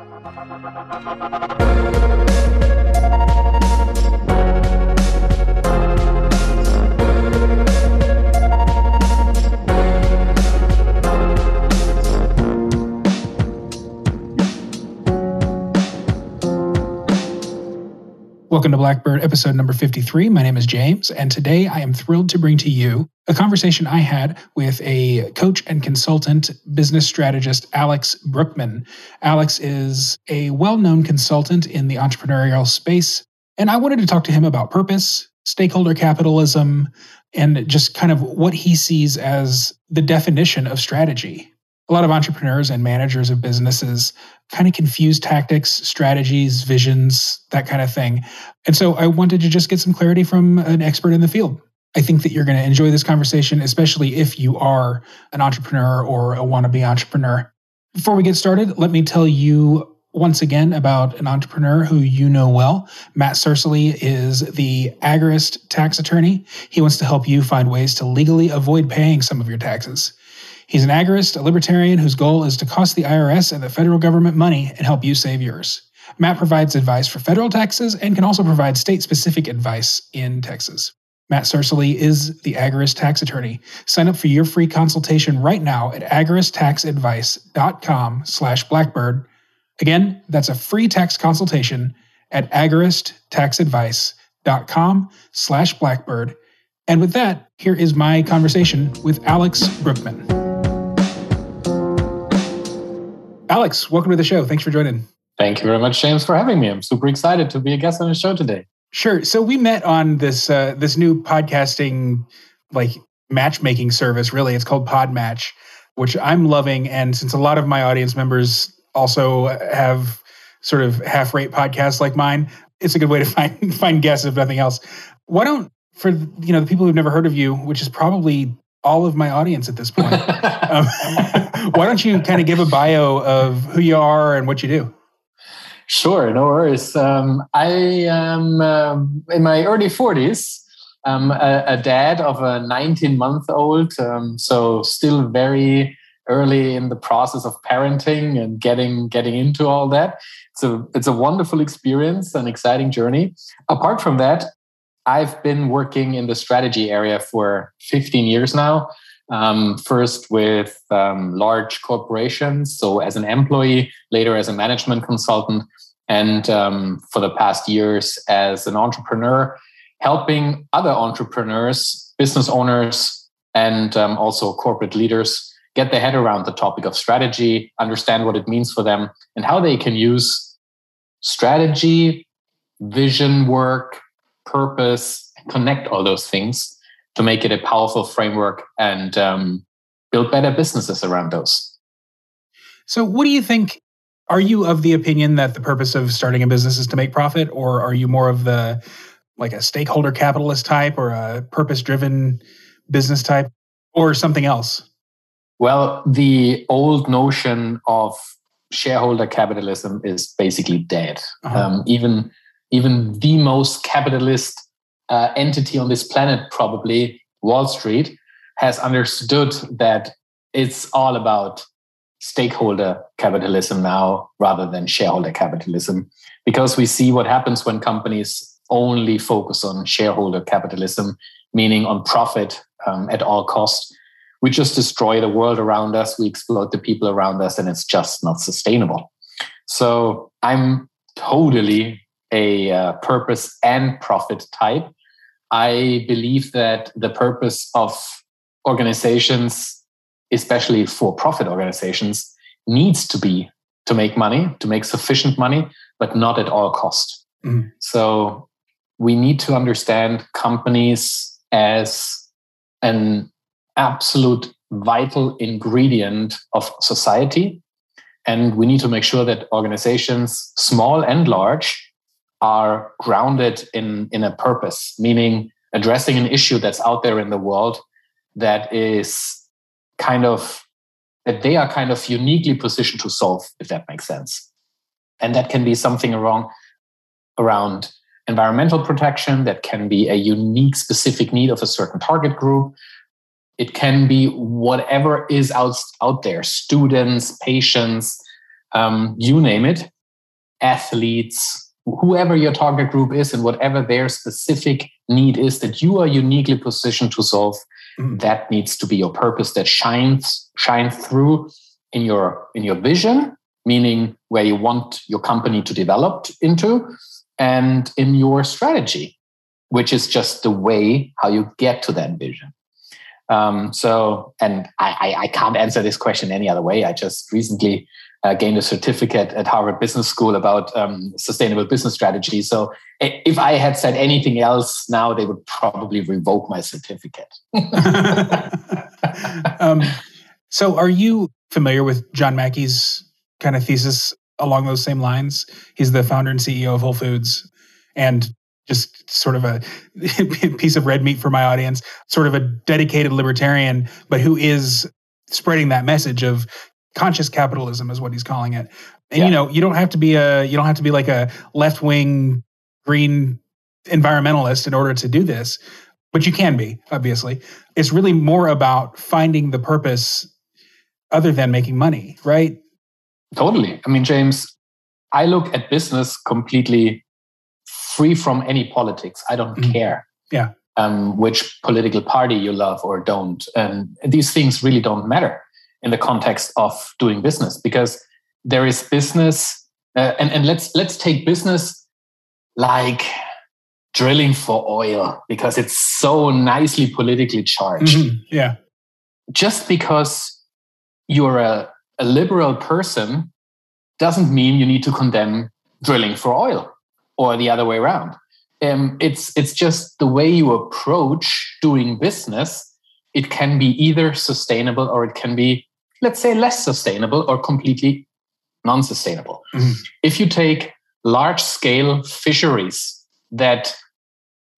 Thank you. Welcome to Blackbird episode number 53. My name is James, and today I am thrilled to bring to you a conversation I had with a coach and consultant business strategist, Alex Brookman. Alex is a well known consultant in the entrepreneurial space, and I wanted to talk to him about purpose, stakeholder capitalism, and just kind of what he sees as the definition of strategy a lot of entrepreneurs and managers of businesses kind of confuse tactics, strategies, visions, that kind of thing. And so I wanted to just get some clarity from an expert in the field. I think that you're going to enjoy this conversation, especially if you are an entrepreneur or a wannabe entrepreneur. Before we get started, let me tell you once again about an entrepreneur who you know well. Matt Sercely is the agorist tax attorney. He wants to help you find ways to legally avoid paying some of your taxes. He's an agorist, a libertarian whose goal is to cost the IRS and the federal government money and help you save yours. Matt provides advice for federal taxes and can also provide state specific advice in Texas. Matt Sercely is the Agorist Tax Attorney. Sign up for your free consultation right now at agoristaxadvice.com slash blackbird. Again, that's a free tax consultation at agoristaxadvice.com slash blackbird. And with that, here is my conversation with Alex Brookman. Alex, welcome to the show. Thanks for joining. Thank you very much, James, for having me. I'm super excited to be a guest on the show today. Sure. So we met on this uh, this new podcasting like matchmaking service. Really, it's called Podmatch, which I'm loving. And since a lot of my audience members also have sort of half rate podcasts like mine, it's a good way to find find guests if nothing else. Why don't for you know the people who've never heard of you, which is probably all of my audience at this point. um, why don't you kind of give a bio of who you are and what you do? Sure, no worries. Um, I am uh, in my early 40s. I'm a, a dad of a 19 month old, um, so still very early in the process of parenting and getting getting into all that. It's a it's a wonderful experience, an exciting journey. Apart from that, I've been working in the strategy area for 15 years now. Um, first with um, large corporations, so as an employee, later as a management consultant, and um, for the past years as an entrepreneur, helping other entrepreneurs, business owners, and um, also corporate leaders get their head around the topic of strategy, understand what it means for them, and how they can use strategy, vision work, purpose, connect all those things to make it a powerful framework and um, build better businesses around those. So, what do you think? Are you of the opinion that the purpose of starting a business is to make profit, or are you more of the like a stakeholder capitalist type or a purpose driven business type or something else? Well, the old notion of shareholder capitalism is basically dead. Uh-huh. Um, even even the most capitalist uh, entity on this planet, probably Wall Street, has understood that it's all about stakeholder capitalism now rather than shareholder capitalism. Because we see what happens when companies only focus on shareholder capitalism meaning on profit um, at all cost. We just destroy the world around us we exploit the people around us and it's just not sustainable. So i'm totally a uh, purpose and profit type. I believe that the purpose of organizations, especially for profit organizations, needs to be to make money, to make sufficient money, but not at all cost. Mm. So we need to understand companies as an absolute vital ingredient of society. And we need to make sure that organizations, small and large, are grounded in, in a purpose, meaning addressing an issue that's out there in the world that is kind of that they are kind of uniquely positioned to solve, if that makes sense. And that can be something around around environmental protection, that can be a unique specific need of a certain target group. It can be whatever is out, out there, students, patients, um, you name it, athletes, whoever your target group is, and whatever their specific need is that you are uniquely positioned to solve, mm. that needs to be your purpose that shines shines through in your in your vision, meaning where you want your company to develop into, and in your strategy, which is just the way how you get to that vision. Um, so, and I, I, can't answer this question any other way. I just recently uh, gained a certificate at Harvard Business School about um, sustainable business strategy. So, if I had said anything else now, they would probably revoke my certificate. um, so, are you familiar with John Mackey's kind of thesis along those same lines? He's the founder and CEO of Whole Foods. And just sort of a piece of red meat for my audience, sort of a dedicated libertarian, but who is spreading that message of conscious capitalism is what he's calling it. And yeah. you know, you don't have to be a you don't have to be like a left wing green environmentalist in order to do this, but you can be, obviously. It's really more about finding the purpose other than making money, right? Totally. I mean, James, I look at business completely free from any politics. I don't mm-hmm. care. Yeah. Um, which political party you love or don't. And these things really don't matter in the context of doing business because there is business. Uh, and, and let's let's take business like drilling for oil because it's so nicely politically charged. Mm-hmm. Yeah. Just because you're a, a liberal person doesn't mean you need to condemn drilling for oil or the other way around. Um, it's it's just the way you approach doing business. It can be either sustainable or it can be, let's say, less sustainable or completely non-sustainable. Mm-hmm. If you take large scale fisheries that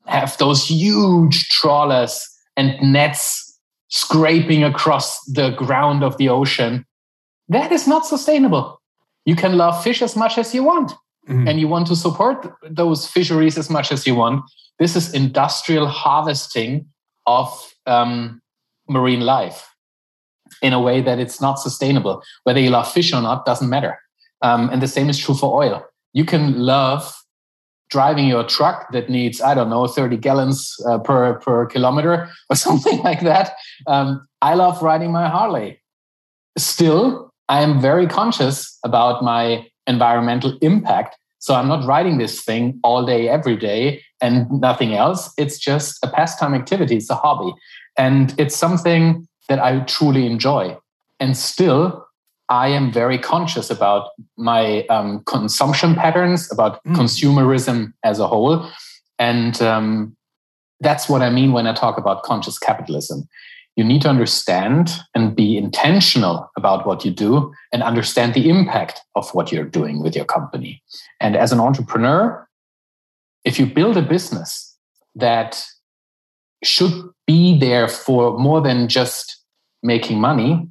have those huge trawlers and nets scraping across the ground of the ocean, that is not sustainable. You can love fish as much as you want mm-hmm. and you want to support those fisheries as much as you want. This is industrial harvesting of um, marine life in a way that it's not sustainable. Whether you love fish or not doesn't matter. Um, and the same is true for oil. You can love driving your truck that needs i don't know 30 gallons uh, per per kilometer or something like that um, i love riding my harley still i am very conscious about my environmental impact so i'm not riding this thing all day every day and nothing else it's just a pastime activity it's a hobby and it's something that i truly enjoy and still I am very conscious about my um, consumption patterns, about mm. consumerism as a whole. And um, that's what I mean when I talk about conscious capitalism. You need to understand and be intentional about what you do and understand the impact of what you're doing with your company. And as an entrepreneur, if you build a business that should be there for more than just making money,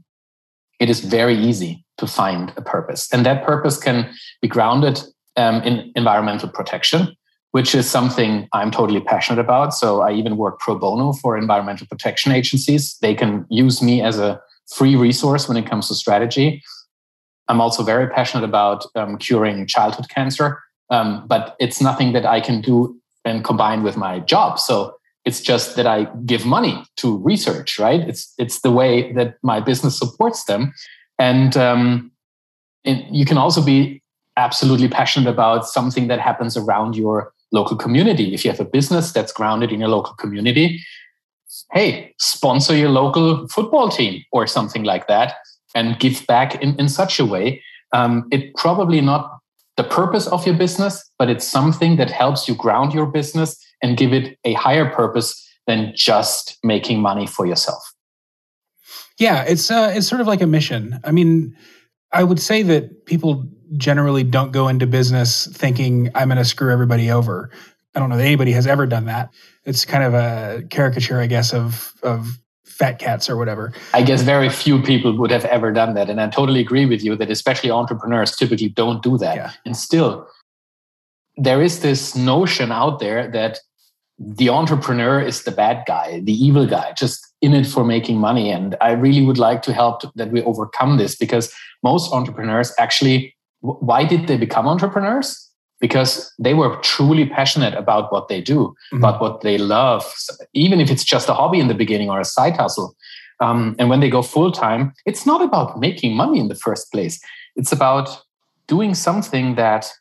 it is very easy to find a purpose. And that purpose can be grounded um, in environmental protection, which is something I'm totally passionate about. So I even work pro bono for environmental protection agencies. They can use me as a free resource when it comes to strategy. I'm also very passionate about um, curing childhood cancer, um, but it's nothing that I can do and combine with my job. So it's just that I give money to research, right? It's it's the way that my business supports them, and um, you can also be absolutely passionate about something that happens around your local community. If you have a business that's grounded in your local community, hey, sponsor your local football team or something like that, and give back in in such a way. Um, it probably not the purpose of your business, but it's something that helps you ground your business and give it a higher purpose than just making money for yourself. Yeah, it's uh, it's sort of like a mission. I mean, I would say that people generally don't go into business thinking I'm going to screw everybody over. I don't know that anybody has ever done that. It's kind of a caricature, I guess, of of fat cats or whatever. I guess very few people would have ever done that, and I totally agree with you that especially entrepreneurs typically don't do that. Yeah. And still, there is this notion out there that the entrepreneur is the bad guy, the evil guy, just in it for making money. And I really would like to help that we overcome this because most entrepreneurs actually, why did they become entrepreneurs? Because they were truly passionate about what they do, mm-hmm. about what they love, even if it's just a hobby in the beginning or a side hustle. Um, and when they go full time, it's not about making money in the first place. It's about doing something that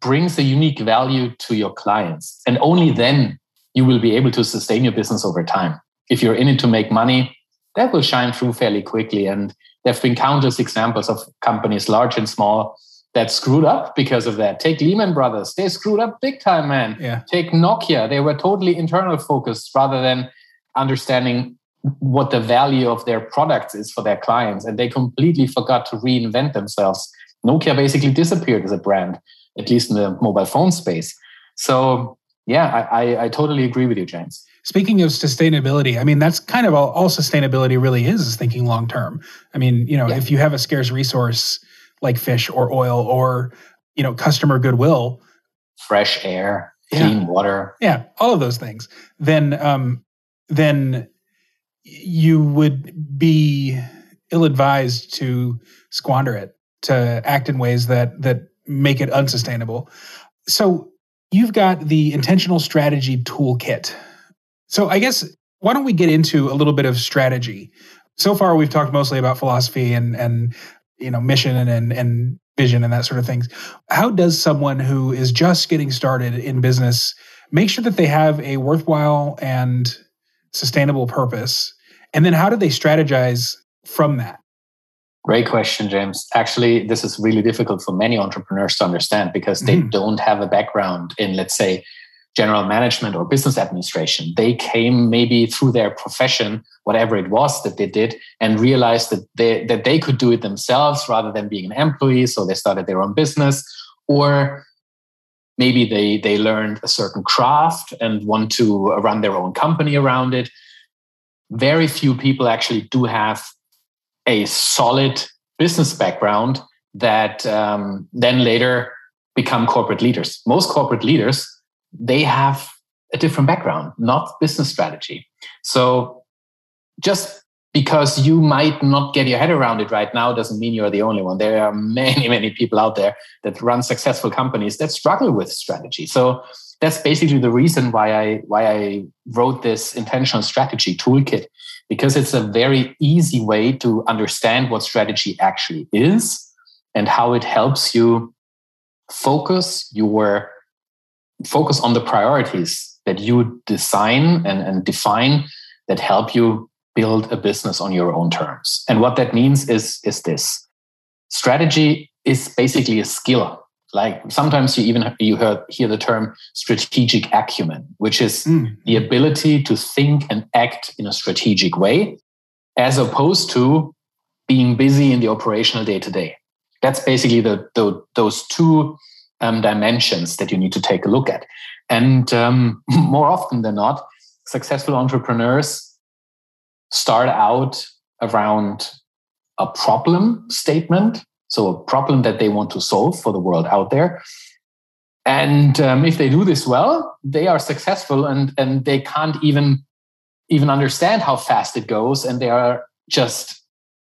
brings a unique value to your clients. And only then you will be able to sustain your business over time. If you're in it to make money, that will shine through fairly quickly. And there have been countless examples of companies, large and small, that screwed up because of that. Take Lehman Brothers, they screwed up big time, man. Yeah. Take Nokia, they were totally internal focused rather than understanding what the value of their products is for their clients. And they completely forgot to reinvent themselves. Nokia basically disappeared as a brand, at least in the mobile phone space. So, yeah, I, I, I totally agree with you, James. Speaking of sustainability, I mean, that's kind of all, all sustainability really is, is thinking long term. I mean, you know, yeah. if you have a scarce resource like fish or oil or, you know, customer goodwill, fresh air, clean yeah. water. Yeah, all of those things. Then, um, then you would be ill advised to squander it, to act in ways that that make it unsustainable. So you've got the intentional strategy toolkit. So I guess why don't we get into a little bit of strategy? So far we've talked mostly about philosophy and and you know mission and and, vision and that sort of things. How does someone who is just getting started in business make sure that they have a worthwhile and sustainable purpose? And then how do they strategize from that? Great question, James. Actually, this is really difficult for many entrepreneurs to understand because they mm. don't have a background in, let's say, general management or business administration. They came maybe through their profession, whatever it was that they did, and realized that they, that they could do it themselves rather than being an employee. So they started their own business. Or maybe they, they learned a certain craft and want to run their own company around it very few people actually do have a solid business background that um, then later become corporate leaders. Most corporate leaders, they have a different background, not business strategy. So just because you might not get your head around it right now doesn't mean you're the only one. There are many, many people out there that run successful companies that struggle with strategy. So that's basically the reason why I why I wrote this intentional strategy toolkit because it's a very easy way to understand what strategy actually is and how it helps you focus your focus on the priorities that you design and, and define that help you build a business on your own terms. And what that means is is this. Strategy is basically a skill like sometimes you even you hear, hear the term strategic acumen which is mm. the ability to think and act in a strategic way as opposed to being busy in the operational day to day that's basically the, the those two um, dimensions that you need to take a look at and um, more often than not successful entrepreneurs start out around a problem statement so a problem that they want to solve for the world out there. And um, if they do this well, they are successful and, and they can't even even understand how fast it goes. And they are just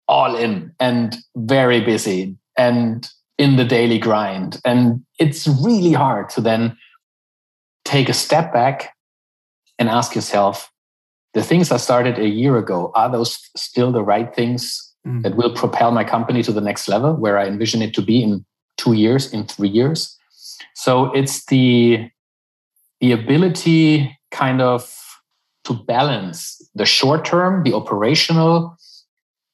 all in and very busy and in the daily grind. And it's really hard to then take a step back and ask yourself, the things I started a year ago, are those still the right things mm. that will propel my company to the next level where I envision it to be in two years, in three years. So it's the the ability kind of to balance the short term, the operational,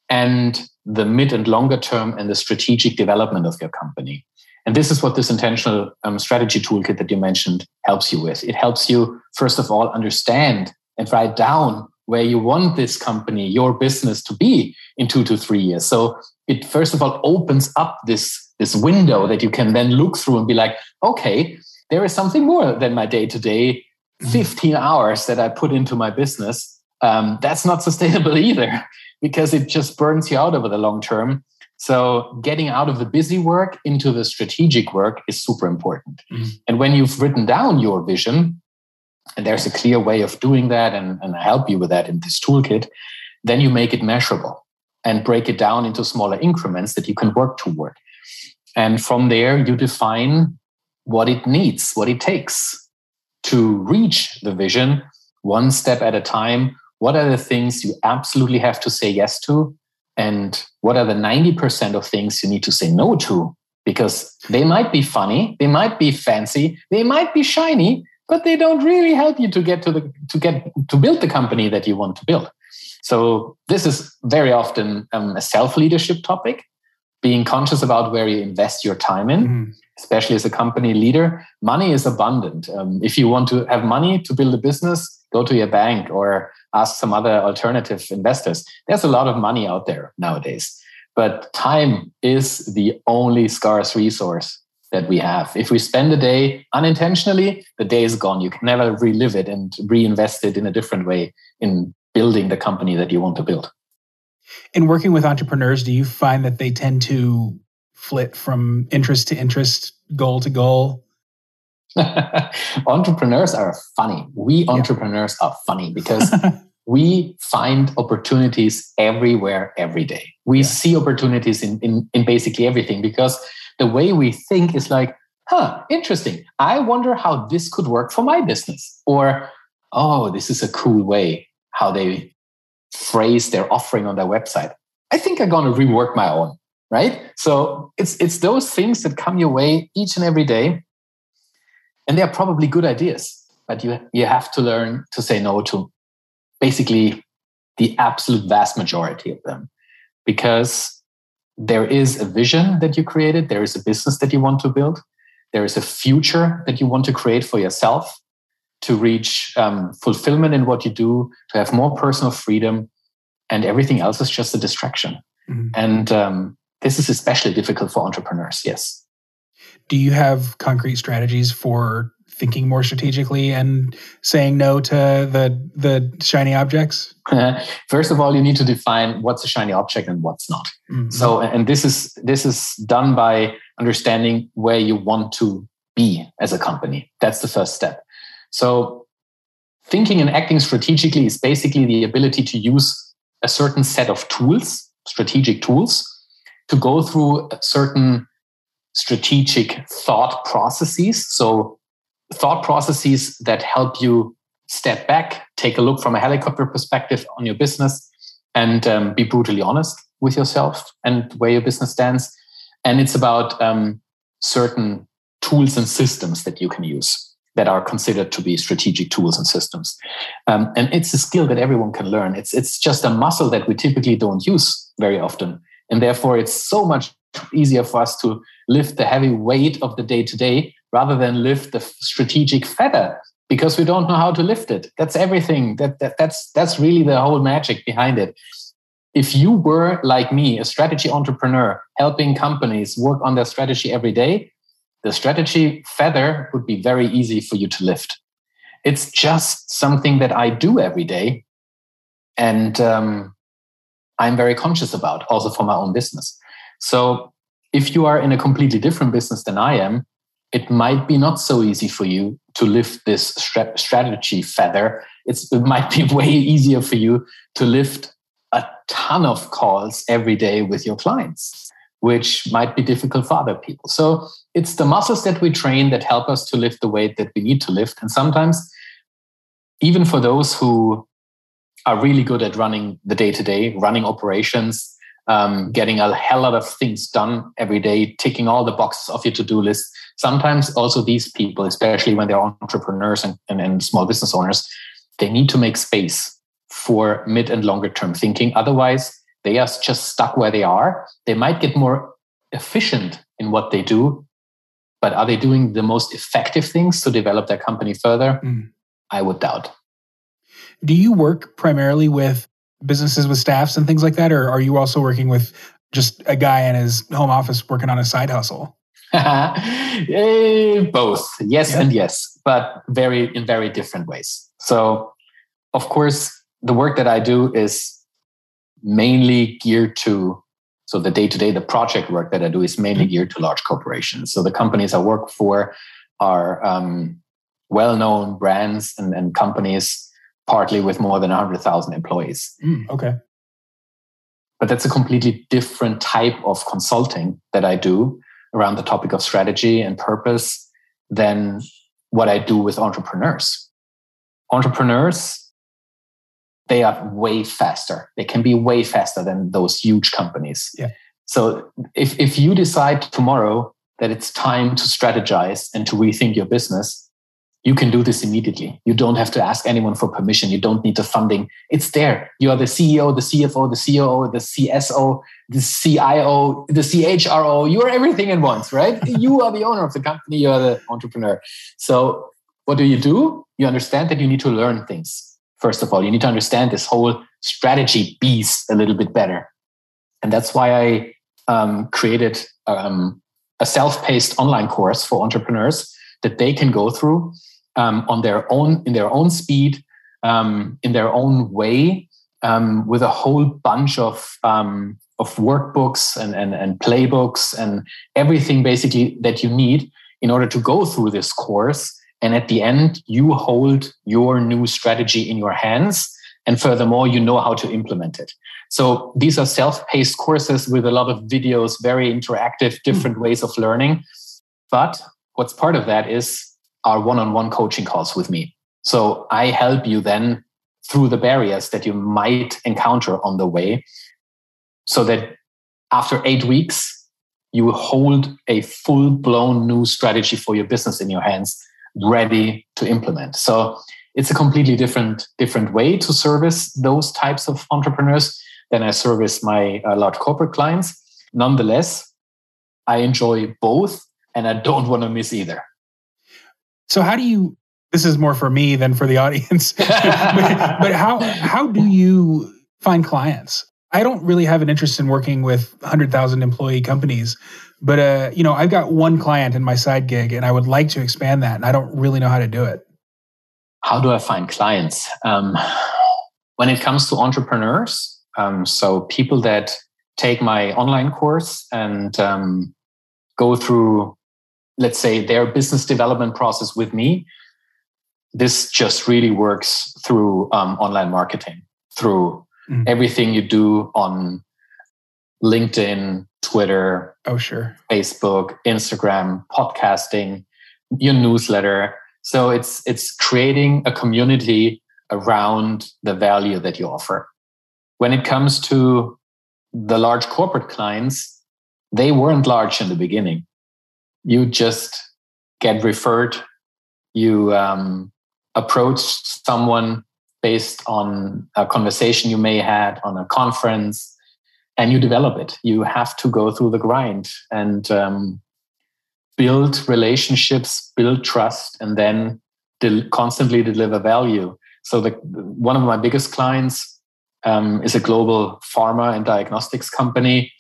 and the mid and longer term and the strategic development of your company. And this is what this intentional um, strategy toolkit that you mentioned helps you with. It helps you, first of all, understand and write down where you want this company, your business to be in two to three years. So it first of all opens up this, this window that you can then look through and be like, okay, there is something more than my day to day 15 hours that I put into my business. Um, that's not sustainable either because it just burns you out over the long term. So getting out of the busy work into the strategic work is super important. Mm-hmm. And when you've written down your vision, and there's a clear way of doing that and, and I help you with that in this toolkit, then you make it measurable. and break it down into smaller increments that you can work toward. And from there, you define what it needs, what it takes to reach the vision one step at a time. What are the things you absolutely have to say yes to? And what are the 90% of things you need to say no to? Because they might be funny, they might be fancy, they might be shiny, but they don't really help you to get to the to get to build the company that you want to build. So this is very often um, a self leadership topic, being conscious about where you invest your time in. Mm-hmm. Especially as a company leader, money is abundant. Um, if you want to have money to build a business, go to your bank or ask some other alternative investors. There's a lot of money out there nowadays. But time is the only scarce resource that we have. If we spend a day unintentionally, the day is gone. You can never relive it and reinvest it in a different way in building the company that you want to build. In working with entrepreneurs, do you find that they tend to flit from interest to interest, goal to goal? entrepreneurs are funny. We entrepreneurs yeah. are funny because we find opportunities everywhere, every day. We yeah. see opportunities in, in, in basically everything because the way we think is like, huh, interesting. I wonder how this could work for my business. Or, oh, this is a cool way how they phrase their offering on their website. I think I'm going to rework my own, right? So it's it's those things that come your way each and every day, and they're probably good ideas, but you you have to learn to say no to basically the absolute vast majority of them, because there is a vision that you created, there is a business that you want to build, there is a future that you want to create for yourself to reach um, fulfillment in what you do, to have more personal freedom, and everything else is just a distraction. Mm-hmm. And um, this is especially difficult for entrepreneurs. Yes. Do you have concrete strategies for thinking more strategically and saying no to the the shiny objects? First of all, you need to define what's a shiny object and what's not. Mm-hmm. So, and this is this is done by understanding where you want to be as a company. That's the first step. So, thinking and acting strategically is basically the ability to use a certain set of tools, strategic tools, to go through certain strategic thought processes. So, thought processes that help you step back, take a look from a helicopter perspective on your business, and um, be brutally honest with yourself and where your business stands. And it's about um, certain tools and systems that you can use that are considered to be strategic tools and systems. Um, and it's a skill that everyone can learn. It's it's just a muscle that we typically don't use very often, and therefore it's so much easier for us to lift the heavy weight of the day to day rather than lift the strategic feather because we don't know how to lift it. That's everything. That, that that's that's really the whole magic behind it. If you were like me, a strategy entrepreneur, helping companies work on their strategy every day, the strategy feather would be very easy for you to lift. It's just something that I do every day, and um, I'm very conscious about, also for my own business. So, if you are in a completely different business than I am, it might be not so easy for you to lift this strategy feather. It's, it might be way easier for you to lift a ton of calls every day with your clients, which might be difficult for other people. So it's the muscles that we train that help us to lift the weight that we need to lift. And sometimes, even for those who are really good at running the day to day, running operations, um, getting a hell lot of things done every day, ticking all the boxes of your to do list. Sometimes also these people, especially when they're entrepreneurs and, and, and small business owners, they need to make space for mid and longer term thinking. Otherwise, they are just stuck where they are. They might get more efficient in what they do, but are they doing the most effective things to develop their company further? Mm. I would doubt. Do you work primarily with businesses with staffs and things like that, or are you also working with just a guy in his home office working on a side hustle? Eh, both, yes yeah. and yes, but very in very different ways. So, of course, the work that I do is mainly geared to so the day to day, the project work that I do is mainly mm-hmm. geared to large corporations. So the companies I work for are um, well known brands and, and companies partly with more than 100,000 employees. Mm, okay. But that's a completely different type of consulting that I do around the topic of strategy and purpose than what I do with entrepreneurs. Entrepreneurs, they are way faster. They can be way faster than those huge companies. Yeah. So if, if you decide tomorrow that it's time to strategize and to rethink your business, you can do this immediately. You don't have to ask anyone for permission. You don't need the funding. It's there. You are the CEO, the CFO, the COO, the CSO, the CIO, the CHRO. You are everything in once, right? you are the owner of the company. You are the entrepreneur. So what do you do? You understand that you need to learn things. First of all, you need to understand this whole strategy beast a little bit better. And that's why I um, created um, a self-paced online course for entrepreneurs that they can go through um, on their own in their own speed, um, in their own way, um, with a whole bunch of um, of workbooks and, and and playbooks and everything basically that you need in order to go through this course. And at the end, you hold your new strategy in your hands. And furthermore, you know how to implement it. So these are self-paced courses with a lot of videos, very interactive, different mm. ways of learning. But what's part of that is are one-on-one coaching calls with me. So I help you then through the barriers that you might encounter on the way so that after eight weeks, you hold a full blown new strategy for your business in your hands, ready to implement. So it's a completely different, different way to service those types of entrepreneurs than I service my uh, large corporate clients. Nonetheless, I enjoy both and I don't want to miss either. So how do you? This is more for me than for the audience. but, but how how do you find clients? I don't really have an interest in working with 100,000 employee companies, but uh, you know, I've got one client in my side gig and I would like to expand that and I don't really know how to do it. How do I find clients? Um, when it comes to entrepreneurs, um, so people that take my online course and um, go through let's say their business development process with me this just really works through um, online marketing through mm. everything you do on linkedin twitter oh sure. Facebook instagram podcasting your newsletter. So it's it's creating a community around the value that you offer. When it comes to the large corporate clients they weren't large in the beginning you just get referred. You um, approach someone based on a conversation you may had on a conference, and you develop it. You have to go through the grind and um, build relationships, build trust, and then del- constantly deliver value. So the one of my biggest clients um, is a global pharma and diagnostics company.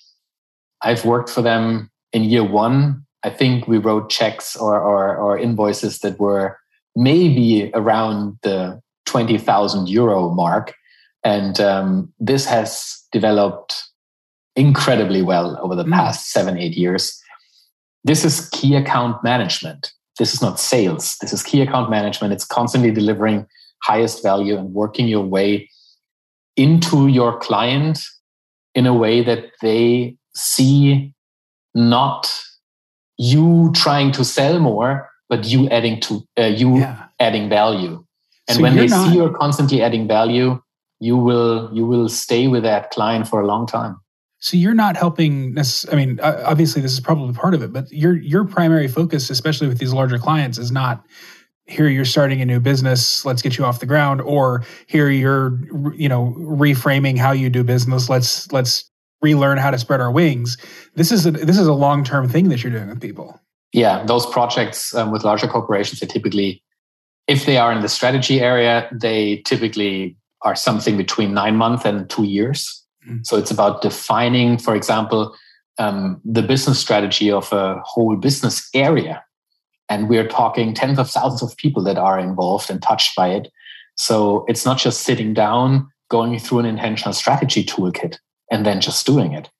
I've worked for them in year one I think we wrote checks or, or, or invoices that were maybe around the 20,000 euro mark. And um, this has developed incredibly well over the mm. past seven, eight years. This is key account management. This is not sales. This is key account management. It's constantly delivering highest value and working your way into your client in a way that they see not you trying to sell more, but you adding to uh, you yeah. adding value. And so when they not, see you're constantly adding value, you will you will stay with that client for a long time. So you're not helping. I mean, obviously this is probably part of it, but your your primary focus, especially with these larger clients, is not here you're starting a new business let's get you off the ground or here you're you know reframing how you do business let's let's relearn how to spread our wings. This is a, this is a long term thing that you're doing with people. Yeah, those projects um, with larger corporations, they typically, if they are in the strategy area, they typically are something between nine months and two years. Mm-hmm. So it's about defining, for example, um, the business strategy of a whole business area. And we're talking tens of thousands of people that are involved and touched by it. So it's not just sitting down, going through an intentional strategy toolkit and then just doing it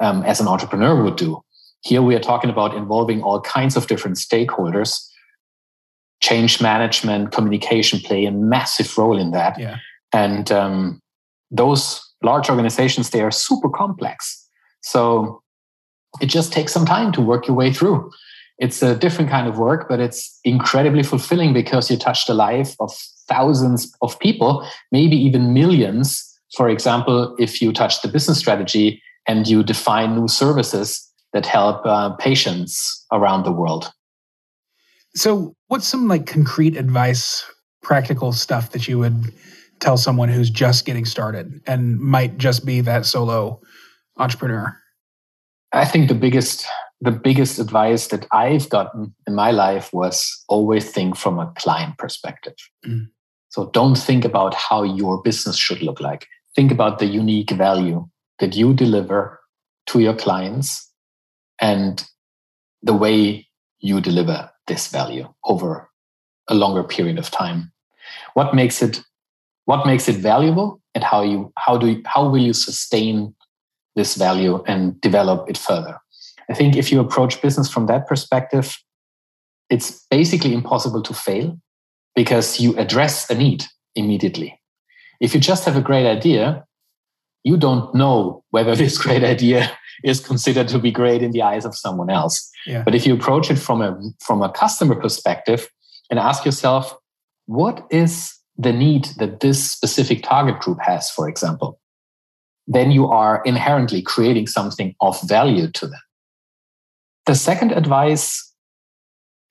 um, as an entrepreneur would do. Here we are talking about involving all kinds of different stakeholders. Change management, communication play a massive role in that. Yeah. And um, those large organizations, they are super complex. So it just takes some time to work your way through. It's a different kind of work, but it's incredibly fulfilling because you touch the life of thousands of people, maybe even millions. For example, if you touch the business strategy and you define new services that help uh, patients around the world. So, what's some like concrete advice, practical stuff that you would tell someone who's just getting started and might just be that solo entrepreneur? I think the biggest the biggest advice that I've gotten in my life was always think from a client perspective. Mm. So don't think about how your business should look like. Think about the unique value that you deliver to your clients and the way you deliver this value over a longer period of time. What makes it what makes it valuable and how you how do you, how will you sustain this value and develop it further? I think if you approach business from that perspective, it's basically impossible to fail because you address a need immediately. If you just have a great idea, you don't know whether this great idea is considered to be great in the eyes of someone else. Yeah. But if you approach it from a from a customer perspective and ask yourself, what is the need that this specific target group has, for example, then you are inherently creating something of value to them. The second advice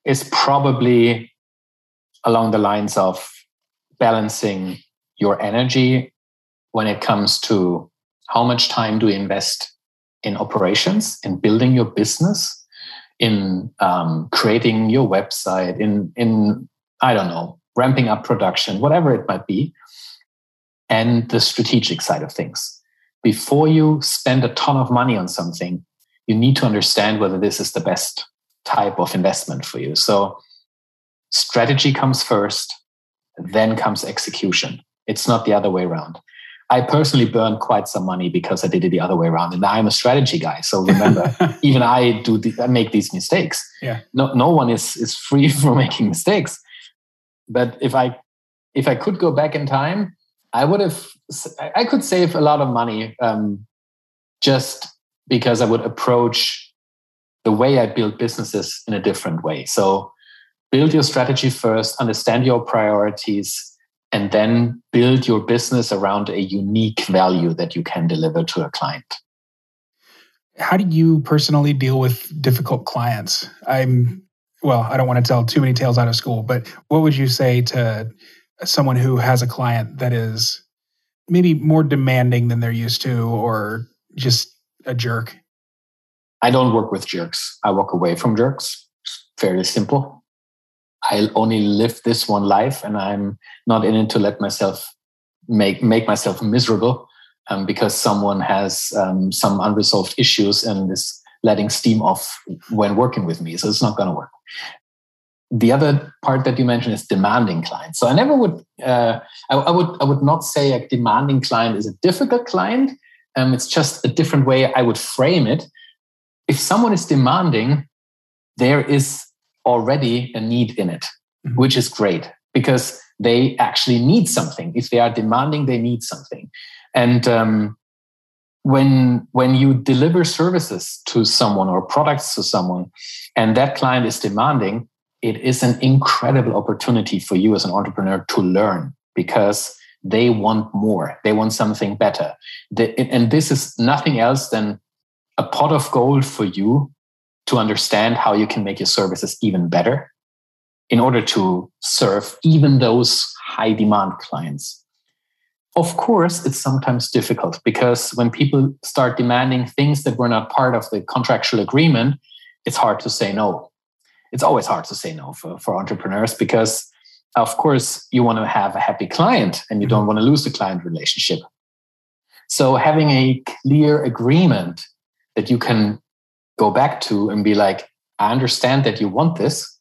is probably along the lines of balancing your energy when it comes to how much time do you invest in operations, in building your business, in um, creating your website, in in I don't know, ramping up production, whatever it might be, and the strategic side of things. Before you spend a ton of money on something, you need to understand whether this is the best type of investment for you. So, strategy comes first, then comes execution. It's not the other way around. I personally burned quite some money because I did it the other way around, and I'm a strategy guy. So remember, even I do the, I make these mistakes. Yeah. No, no one is is free from making mistakes. But if I if I could go back in time, I would have I could save a lot of money um, just because I would approach the way I build businesses in a different way. So build your strategy first, understand your priorities, and then build your business around a unique value that you can deliver to a client. How do you personally deal with difficult clients? I'm well, I don't want to tell too many tales out of school, but what would you say to someone who has a client that is maybe more demanding than they're used to or just a jerk? I don't work with jerks. I walk away from jerks. It's fairly simple. I only live this one life and I'm not in it to let myself make make myself miserable um, because someone has um, some unresolved issues and is letting steam off when working with me. So it's not going to work. The other part that you mentioned is demanding clients. So I never would, uh, I, I, would, I would not say a demanding client is a difficult client. Um, it's just a different way I would frame it. If someone is demanding, there is already a need in it, mm-hmm. which is great because they actually need something. If they are demanding, they need something. And um, when when you deliver services to someone or products to someone, and that client is demanding, it is an incredible opportunity for you as an entrepreneur to learn because they want more. They want something better. and this is nothing else than a pot of gold for you to understand how you can make your services even better in order to serve even those high demand clients. Of course, it's sometimes difficult because when people start demanding things that were not part of the contractual agreement, it's hard to say no. It's always hard to say no for, for entrepreneurs because, of course, you want to have a happy client and you don't mm-hmm. want to lose the client relationship. So, having a clear agreement that you can go back to and be like, I understand that you want this.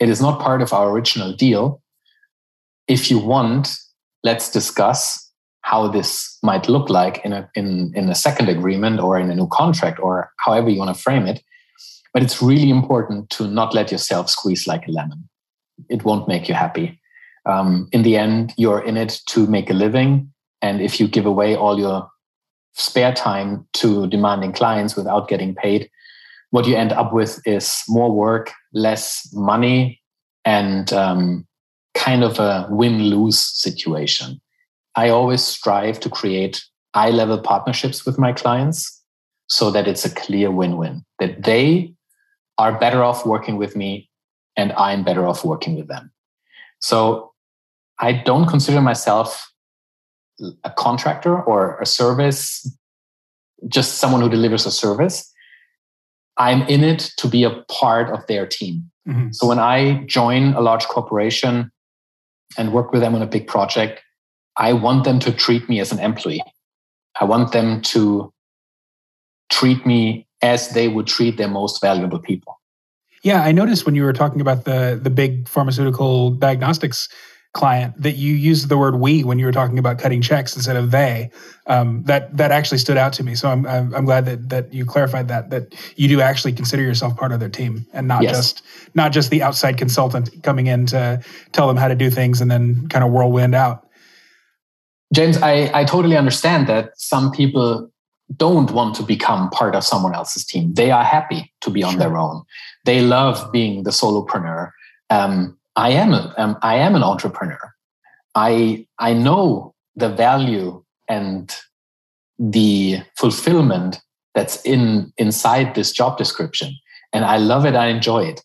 It is not part of our original deal. If you want, let's discuss how this might look like in a in, in a second agreement or in a new contract or however you want to frame it. But it's really important to not let yourself squeeze like a lemon. It won't make you happy. Um, in the end, you're in it to make a living. And if you give away all your spare time to demanding clients without getting paid, what you end up with is more work, less money, and um, kind of a win lose situation. I always strive to create eye level partnerships with my clients so that it's a clear win win, that they are better off working with me and I'm better off working with them. So I don't consider myself a contractor or a service, just someone who delivers a service. I'm in it to be a part of their team. Mm-hmm. So when I join a large corporation and work with them on a big project, I want them to treat me as an employee. I want them to treat me as they would treat their most valuable people. Yeah, I noticed when you were talking about the the big pharmaceutical diagnostics client that you used the word we when you were talking about cutting checks instead of they. Um, that that actually stood out to me. So I'm, I'm, I'm glad that that you clarified that that you do actually consider yourself part of their team and not yes. just not just the outside consultant coming in to tell them how to do things and then kind of whirlwind out. James, I, I totally understand that some people don't want to become part of someone else's team. They are happy to be on sure. their own. They love being the solopreneur. Um, I am a, um, I am an entrepreneur. I I know the value and the fulfillment that's in inside this job description, and I love it. I enjoy it,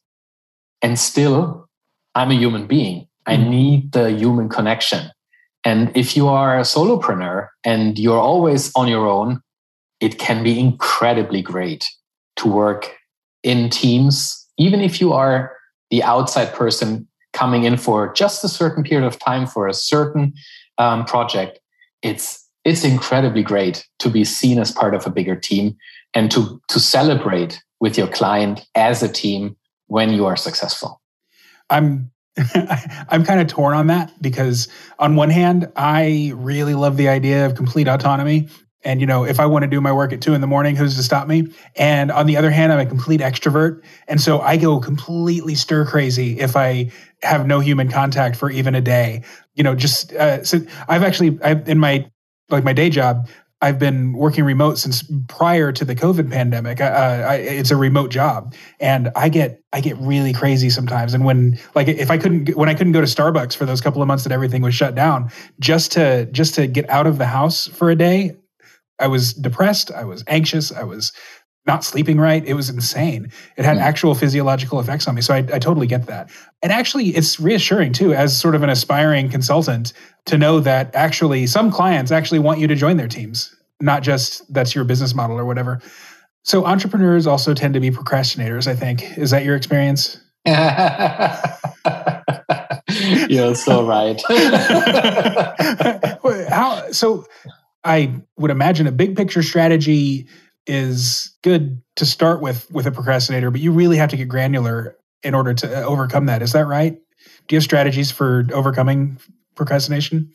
and still, I'm a human being. I mm-hmm. need the human connection. And if you are a solopreneur and you're always on your own, it can be incredibly great to work in teams, even if you are the outside person coming in for just a certain period of time for a certain um, project. It's it's incredibly great to be seen as part of a bigger team and to to celebrate with your client as a team when you are successful. I'm I'm kind of torn on that because on one hand, I really love the idea of complete autonomy. And, you know, if I want to do my work at two in the morning, who's to stop me? And on the other hand, I'm a complete extrovert. And so I go completely stir crazy if I have no human contact for even a day. You know, just, uh, so I've actually, I've, in my, like my day job, I've been working remote since prior to the COVID pandemic. Uh, I, it's a remote job, and I get I get really crazy sometimes. And when like if I couldn't when I couldn't go to Starbucks for those couple of months that everything was shut down, just to just to get out of the house for a day, I was depressed. I was anxious. I was not sleeping right. It was insane. It had actual physiological effects on me. So I, I totally get that. And actually, it's reassuring too, as sort of an aspiring consultant, to know that actually some clients actually want you to join their teams, not just that's your business model or whatever. So entrepreneurs also tend to be procrastinators, I think. Is that your experience? You're so right. How so I would imagine a big picture strategy is good to start with with a procrastinator, but you really have to get granular in order to uh, overcome that. Is that right? Do you have strategies for overcoming procrastination?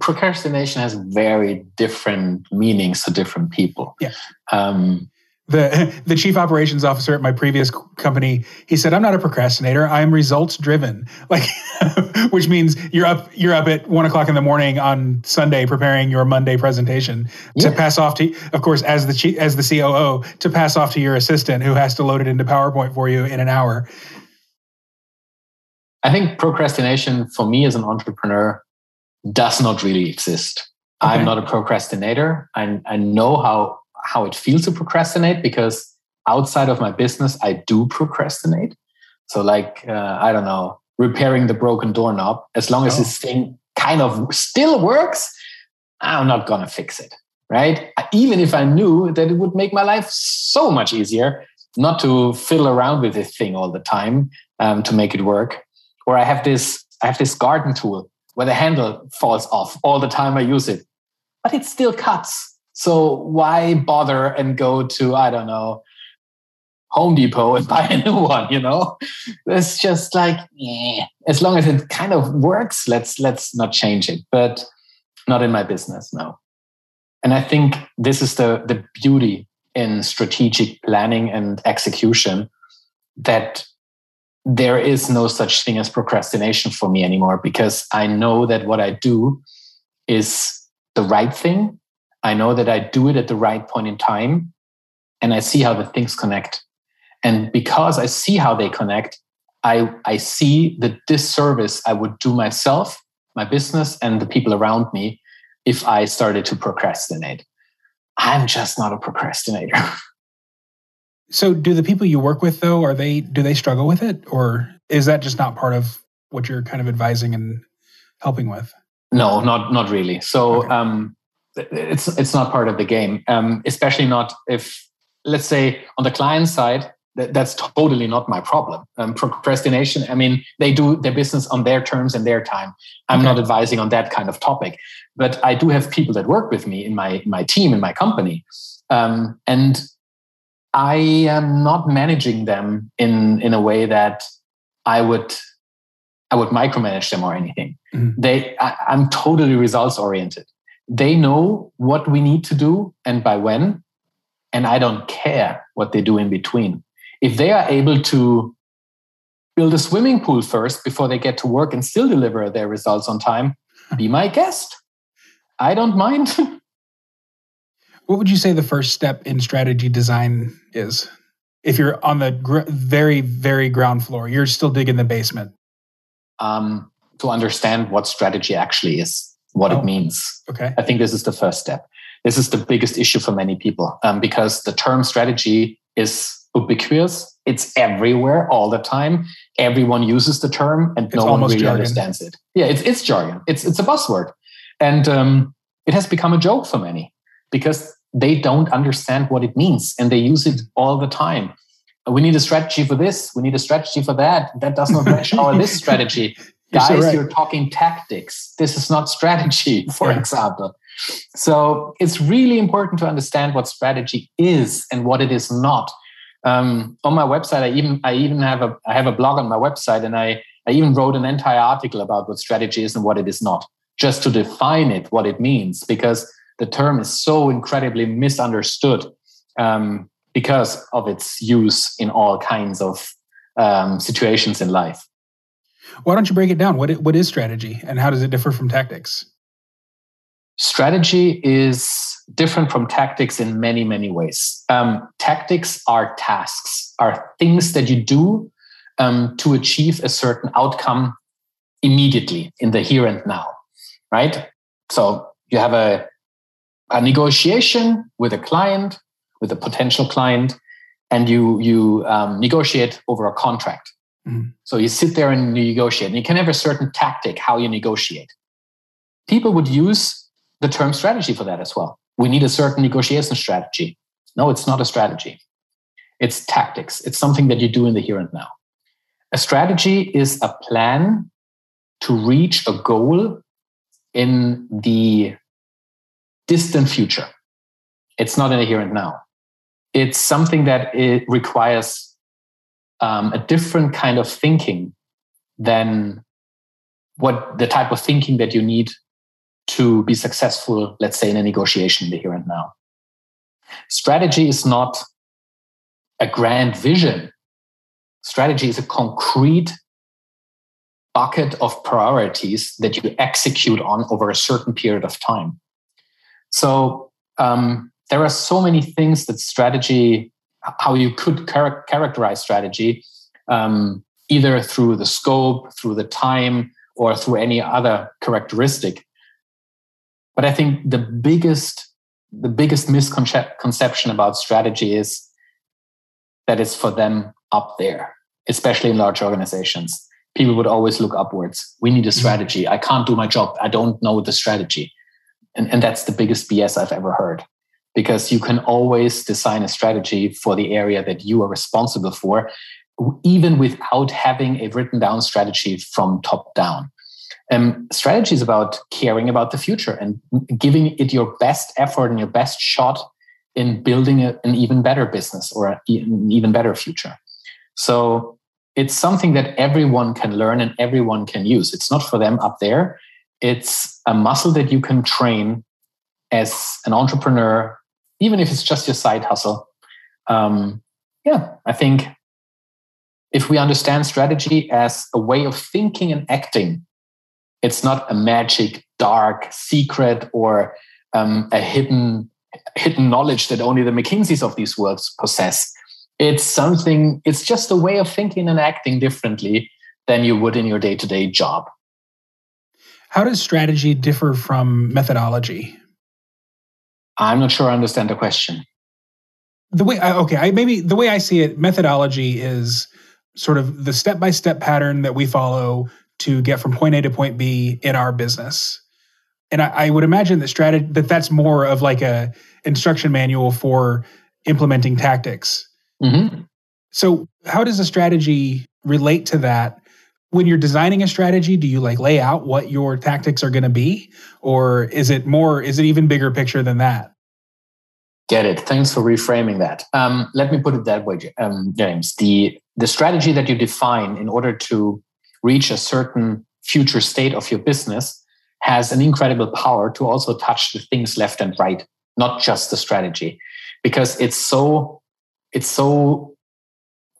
Procrastination has very different meanings to different people. Yeah. Um, the the chief operations officer at my previous company he said i'm not a procrastinator. I'm results driven. Like which means you're up you're up at one o'clock in the morning on sunday preparing your monday presentation yeah. to pass off to of course as the chief as the coo to pass off to your assistant who has to load it into powerpoint for you in an hour. I think procrastination for me as an entrepreneur does not really exist. Okay. i'm not a procrastinator. I, I know how how it feels to procrastinate because outside of my business, I do procrastinate. So, like, uh, I don't know, repairing the broken doorknob, as long as oh. this thing kind of still works, I'm not going to fix it. Right. Even if I knew that it would make my life so much easier not to fiddle around with this thing all the time um, to make it work. Or I have this, I have this garden tool where the handle falls off all the time I use it, but it still cuts so why bother and go to, I don't know, Home Depot and buy a new one, you know? It's just like, eh. as long as it kind of works, let's let's not change it. But not in my business, no. And I think this is the the beauty in strategic planning and execution that there is no such thing as procrastination for me anymore because I know that what I do is the right thing. I know that I do it at the right point in time and I see how the things connect. And because I see how they connect, I, I see the disservice I would do myself, my business, and the people around me if I started to procrastinate. I'm just not a procrastinator. so do the people you work with though, are they do they struggle with it? Or is that just not part of what you're kind of advising and helping with? No, not not really. So okay. um, it's it's not part of the game, um, especially not if let's say on the client side. That, that's totally not my problem. Um, procrastination. I mean, they do their business on their terms and their time. I'm okay. not advising on that kind of topic, but I do have people that work with me in my in my team in my company, um, and I am not managing them in in a way that I would I would micromanage them or anything. Mm-hmm. They, I, I'm totally results oriented. They know what we need to do and by when, and I don't care what they do in between. If they are able to build a swimming pool first before they get to work and still deliver their results on time, be my guest. I don't mind. what would you say the first step in strategy design is? If you're on the gr- very, very ground floor, you're still digging the basement um, to understand what strategy actually is, what oh, it means. Okay. I think this is the first step. This is the biggest issue for many people um, because the term strategy is ubiquitous. It's everywhere all the time. Everyone uses the term and it's no one really jargon. understands it. Yeah, it's, it's jargon. It's, it's a buzzword. And um, it has become a joke for many because they don't understand what it means and they use it all the time we need a strategy for this we need a strategy for that that does not match our this strategy guys right. you're talking tactics this is not strategy for yeah. example so it's really important to understand what strategy is and what it is not um, on my website i even i even have a i have a blog on my website and i i even wrote an entire article about what strategy is and what it is not just to define it what it means because the term is so incredibly misunderstood um, because of its use in all kinds of um, situations in life. Why don't you break it down? What, what is strategy and how does it differ from tactics? Strategy is different from tactics in many, many ways. Um, tactics are tasks, are things that you do um, to achieve a certain outcome immediately in the here and now, right? So you have a, a negotiation with a client with a potential client and you you um, negotiate over a contract. Mm. So you sit there and you negotiate, and you can have a certain tactic how you negotiate. People would use the term strategy for that as well. We need a certain negotiation strategy. No, it's not a strategy. It's tactics. It's something that you do in the here and now. A strategy is a plan to reach a goal in the distant future. It's not in the here and now it's something that it requires um, a different kind of thinking than what the type of thinking that you need to be successful, let's say, in a negotiation in the here and now. Strategy is not a grand vision. Strategy is a concrete bucket of priorities that you execute on over a certain period of time. So, um, there are so many things that strategy, how you could char- characterize strategy, um, either through the scope, through the time, or through any other characteristic. But I think the biggest, the biggest misconception about strategy is that it's for them up there, especially in large organizations. People would always look upwards. We need a mm-hmm. strategy. I can't do my job. I don't know the strategy. And, and that's the biggest BS I've ever heard because you can always design a strategy for the area that you are responsible for, even without having a written down strategy from top down. Um, strategy is about caring about the future and giving it your best effort and your best shot in building a, an even better business or an even better future. So it's something that everyone can learn and everyone can use. It's not for them up there. It's a muscle that you can train as an entrepreneur even if it's just your side hustle. Um, yeah, I think if we understand strategy as a way of thinking and acting It's not a magic, dark secret or um, a hidden hidden knowledge that only the McKinseys of these worlds possess. It's something. It's just a way of thinking and acting differently than you would in your day to day job. How does strategy differ from methodology? I'm not sure I understand the question. The way, okay, I maybe the way I see it, methodology is sort of the step by step pattern that we follow to get from point A to point B in our business. And I, I would imagine that strategy that that's more of like a instruction manual for implementing tactics. Mm-hmm. So, how does a strategy relate to that? When you're designing a strategy, do you like lay out what your tactics are going to be, or is it more? Is it even bigger picture than that? Get it. Thanks for reframing that. Um, let me put it that way, um, James. The the strategy that you define in order to reach a certain future state of your business has an incredible power to also touch the things left and right, not just the strategy, because it's so it's so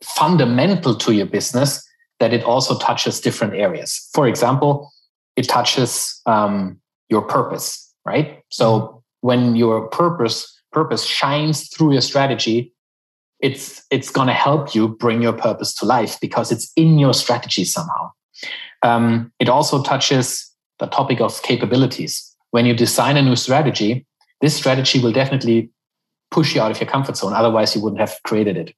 fundamental to your business that it also touches different areas. For example, it touches um, your purpose, right? So when your purpose purpose shines through your strategy, it's it's going to help you bring your purpose to life because it's in your strategy somehow. Um, it also touches the topic of capabilities. When you design a new strategy, this strategy will definitely push you out of your comfort zone. Otherwise, you wouldn't have created it.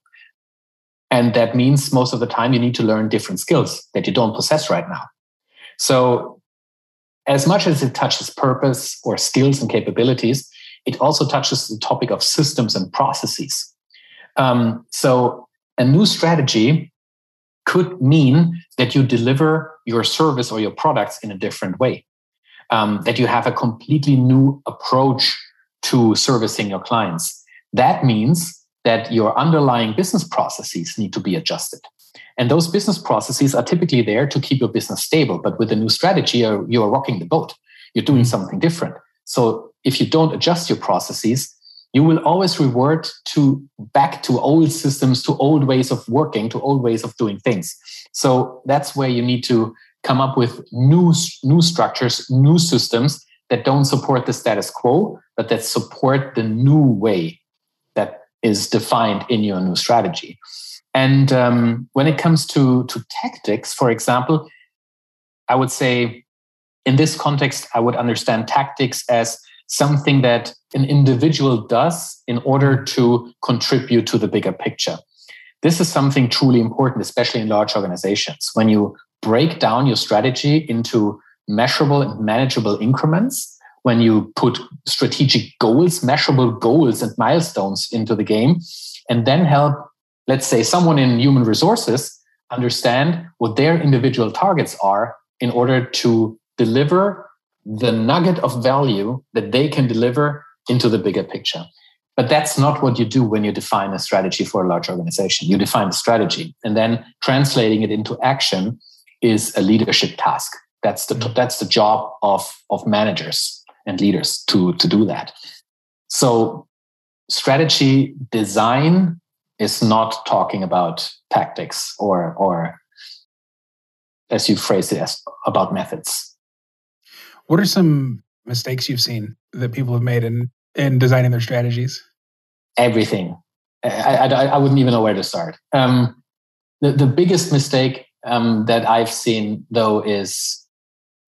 And that means most of the time you need to learn different skills that you don't possess right now. So, as much as it touches purpose or skills and capabilities, it also touches the topic of systems and processes. Um, so a new strategy could mean that you deliver your service or your products in a different way, um, that you have a completely new approach to servicing your clients. That means that your underlying business processes need to be adjusted. And those business processes are typically there to keep your business stable. But with a new strategy, you're, you're rocking the boat. You're doing something different. So if you don't adjust your processes, you will always revert to back to old systems, to old ways of working, to old ways of doing things. So that's where you need to come up with new, new structures, new systems that don't support the status quo, but that support the new way that is defined in your new strategy. And um, when it comes to, to tactics, for example, I would say in this context, I would understand tactics as something that an individual does in order to contribute to the bigger picture. This is something truly important, especially in large organizations. When you break down your strategy into measurable and manageable increments, when you put strategic goals, measurable goals, and milestones into the game, and then help, let's say, someone in human resources understand what their individual targets are in order to deliver the nugget of value that they can deliver into the bigger picture. But that's not what you do when you define a strategy for a large organization. You define the strategy and then translating it into action is a leadership task. That's the, mm-hmm. that's the job of, of managers and leaders to, to do that. So strategy design is not talking about tactics or, or as you phrase it, as about methods. What are some mistakes you've seen that people have made in in designing their strategies? Everything. I, I, I wouldn't even know where to start. Um, the, the biggest mistake um, that I've seen, though, is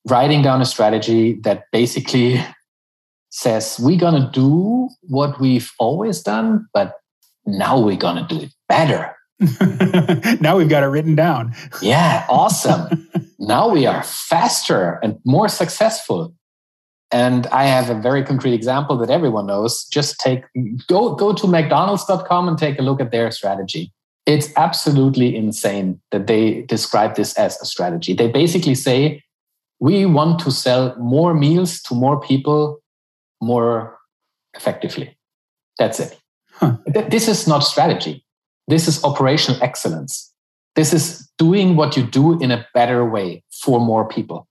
writing down a strategy that basically says, we're going to do what we've always done, but now we're going to do it better. now we've got it written down. yeah, awesome. now we are faster and more successful. And I have a very concrete example that everyone knows. Just take go go to mcdonalds.com and take a look at their strategy. It's absolutely insane that they describe this as a strategy. They basically say we want to sell more meals to more people more effectively. That's it. Huh. This is not strategy. This is operational excellence. This is doing what you do in a better way for more people.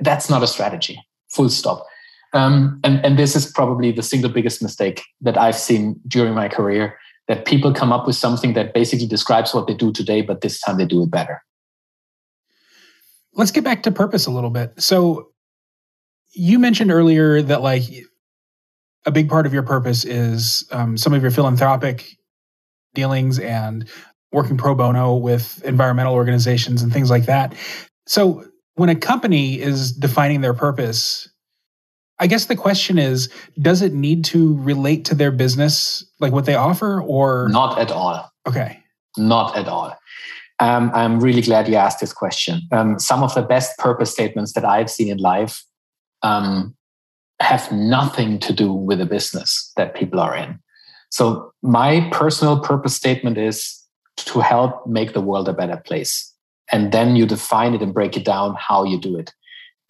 That's not a strategy, full stop. Um, and, and this is probably the single biggest mistake that I've seen during my career that people come up with something that basically describes what they do today, but this time they do it better. let's get back to purpose a little bit. So you mentioned earlier that like a big part of your purpose is um, some of your philanthropic dealings and working pro bono with environmental organizations and things like that. So when a company is defining their purpose, I guess the question is does it need to relate to their business, like what they offer, or? Not at all. Okay. Not at all. Um, I'm really glad you asked this question. Um, some of the best purpose statements that I've seen in life um, have nothing to do with the business that people are in. So, my personal purpose statement is to help make the world a better place. And then you define it and break it down how you do it.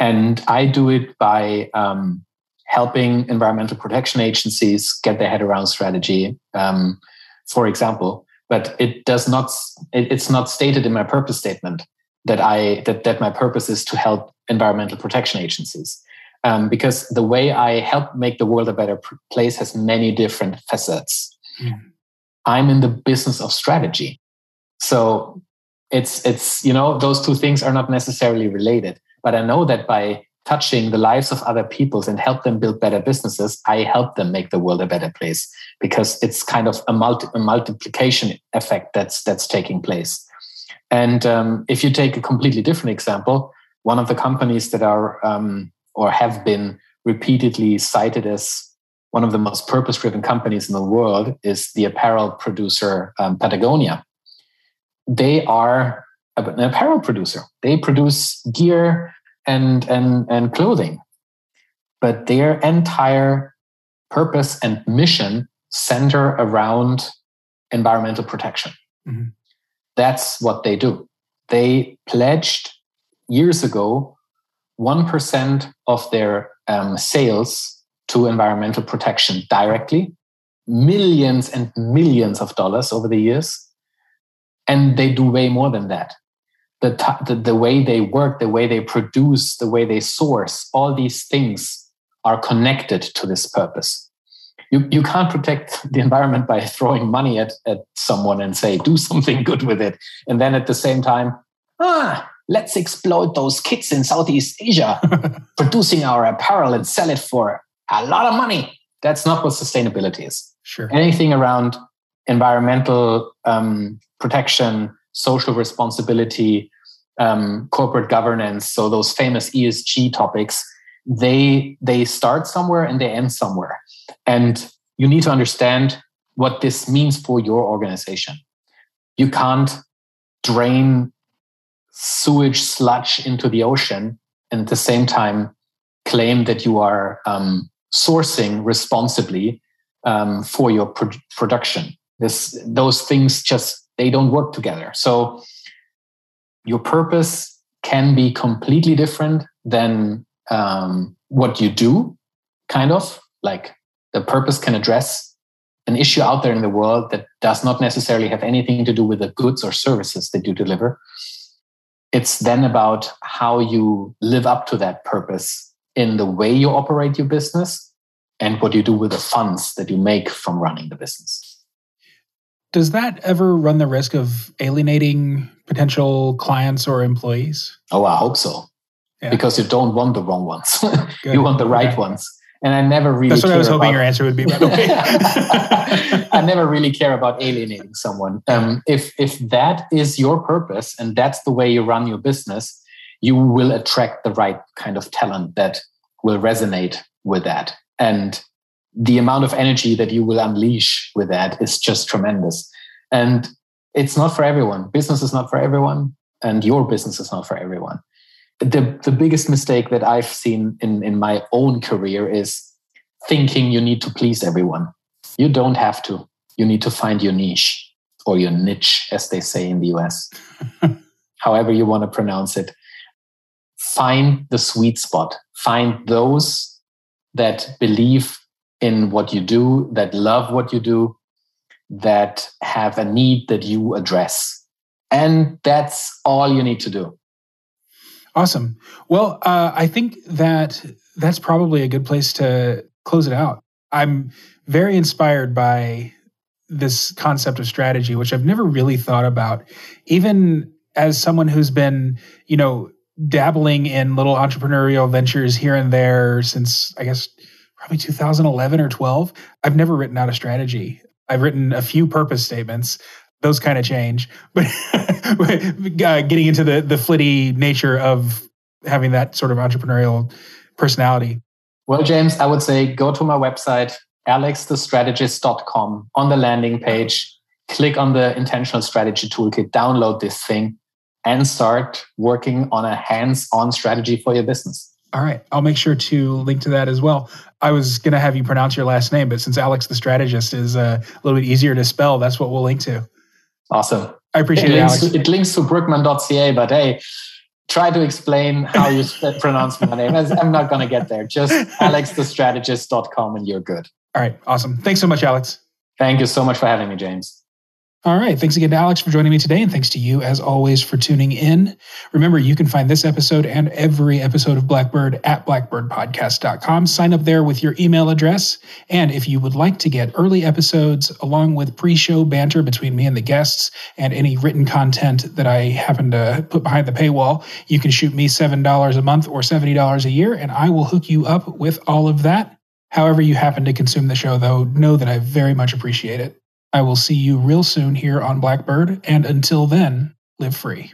And I do it by um, helping environmental protection agencies get their head around strategy, um, for example. But it does not. It, it's not stated in my purpose statement that I that that my purpose is to help environmental protection agencies. Um, because the way I help make the world a better place has many different facets. I'm in the business of strategy. So it's it's you know those two things are not necessarily related but i know that by touching the lives of other peoples and help them build better businesses i help them make the world a better place because it's kind of a, multi- a multiplication effect that's that's taking place and um, if you take a completely different example one of the companies that are um, or have been repeatedly cited as one of the most purpose driven companies in the world is the apparel producer um, patagonia they are an apparel producer. They produce gear and and and clothing, but their entire purpose and mission center around environmental protection. Mm-hmm. That's what they do. They pledged years ago 1% of their um, sales to environmental protection directly, millions and millions of dollars over the years and they do way more than that. The, the, the way they work the way they produce the way they source all these things are connected to this purpose. You, you can't protect the environment by throwing money at, at someone and say do something good with it and then at the same time ah let's exploit those kids in southeast asia producing our apparel and sell it for a lot of money that's not what sustainability is sure anything around environmental um, protection, social responsibility, um, corporate governance, so those famous ESG topics, they they start somewhere and they end somewhere. And you need to understand what this means for your organization. You can't drain sewage sludge into the ocean and at the same time claim that you are um, sourcing responsibly um, for your pro- production. This, those things just they don't work together. So your purpose can be completely different than um, what you do, kind of like the purpose can address an issue out there in the world that does not necessarily have anything to do with the goods or services that you deliver. It's then about how you live up to that purpose in the way you operate your business and what you do with the funds that you make from running the business. Does that ever run the risk of alienating potential clients or employees? Oh, I hope so. Yeah. Because you don't want the wrong ones. you want the right okay. ones. And I never really That's what I was hoping about... your answer would be, I never really care about alienating someone. Um, if if that is your purpose and that's the way you run your business, you will attract the right kind of talent that will resonate with that. And the amount of energy that you will unleash with that is just tremendous. And it's not for everyone. Business is not for everyone, and your business is not for everyone. The, the biggest mistake that I've seen in, in my own career is thinking you need to please everyone. You don't have to. You need to find your niche or your niche, as they say in the US, however you want to pronounce it. Find the sweet spot. Find those that believe in what you do, that love what you do, that have a need that you address. And that's all you need to do. Awesome. Well, uh, I think that that's probably a good place to close it out. I'm very inspired by this concept of strategy, which I've never really thought about, even as someone who's been, you know, dabbling in little entrepreneurial ventures here and there since, I guess, probably 2011 or 12. I've never written out a strategy. I've written a few purpose statements. Those kind of change, but uh, getting into the the flitty nature of having that sort of entrepreneurial personality. Well, James, I would say go to my website, alexthestrategist.com. On the landing page, click on the intentional strategy toolkit, download this thing, and start working on a hands on strategy for your business. All right. I'll make sure to link to that as well. I was going to have you pronounce your last name, but since Alex the strategist is uh, a little bit easier to spell, that's what we'll link to. Awesome. I appreciate it. It links, Alex. it links to brueckmann.ca, but hey, try to explain how you pronounce my name. I'm not going to get there. Just alexthestrategist.com and you're good. All right. Awesome. Thanks so much, Alex. Thank you so much for having me, James. All right. Thanks again to Alex for joining me today. And thanks to you, as always, for tuning in. Remember, you can find this episode and every episode of Blackbird at blackbirdpodcast.com. Sign up there with your email address. And if you would like to get early episodes along with pre show banter between me and the guests and any written content that I happen to put behind the paywall, you can shoot me $7 a month or $70 a year, and I will hook you up with all of that. However, you happen to consume the show, though, know that I very much appreciate it. I will see you real soon here on Blackbird, and until then, live free.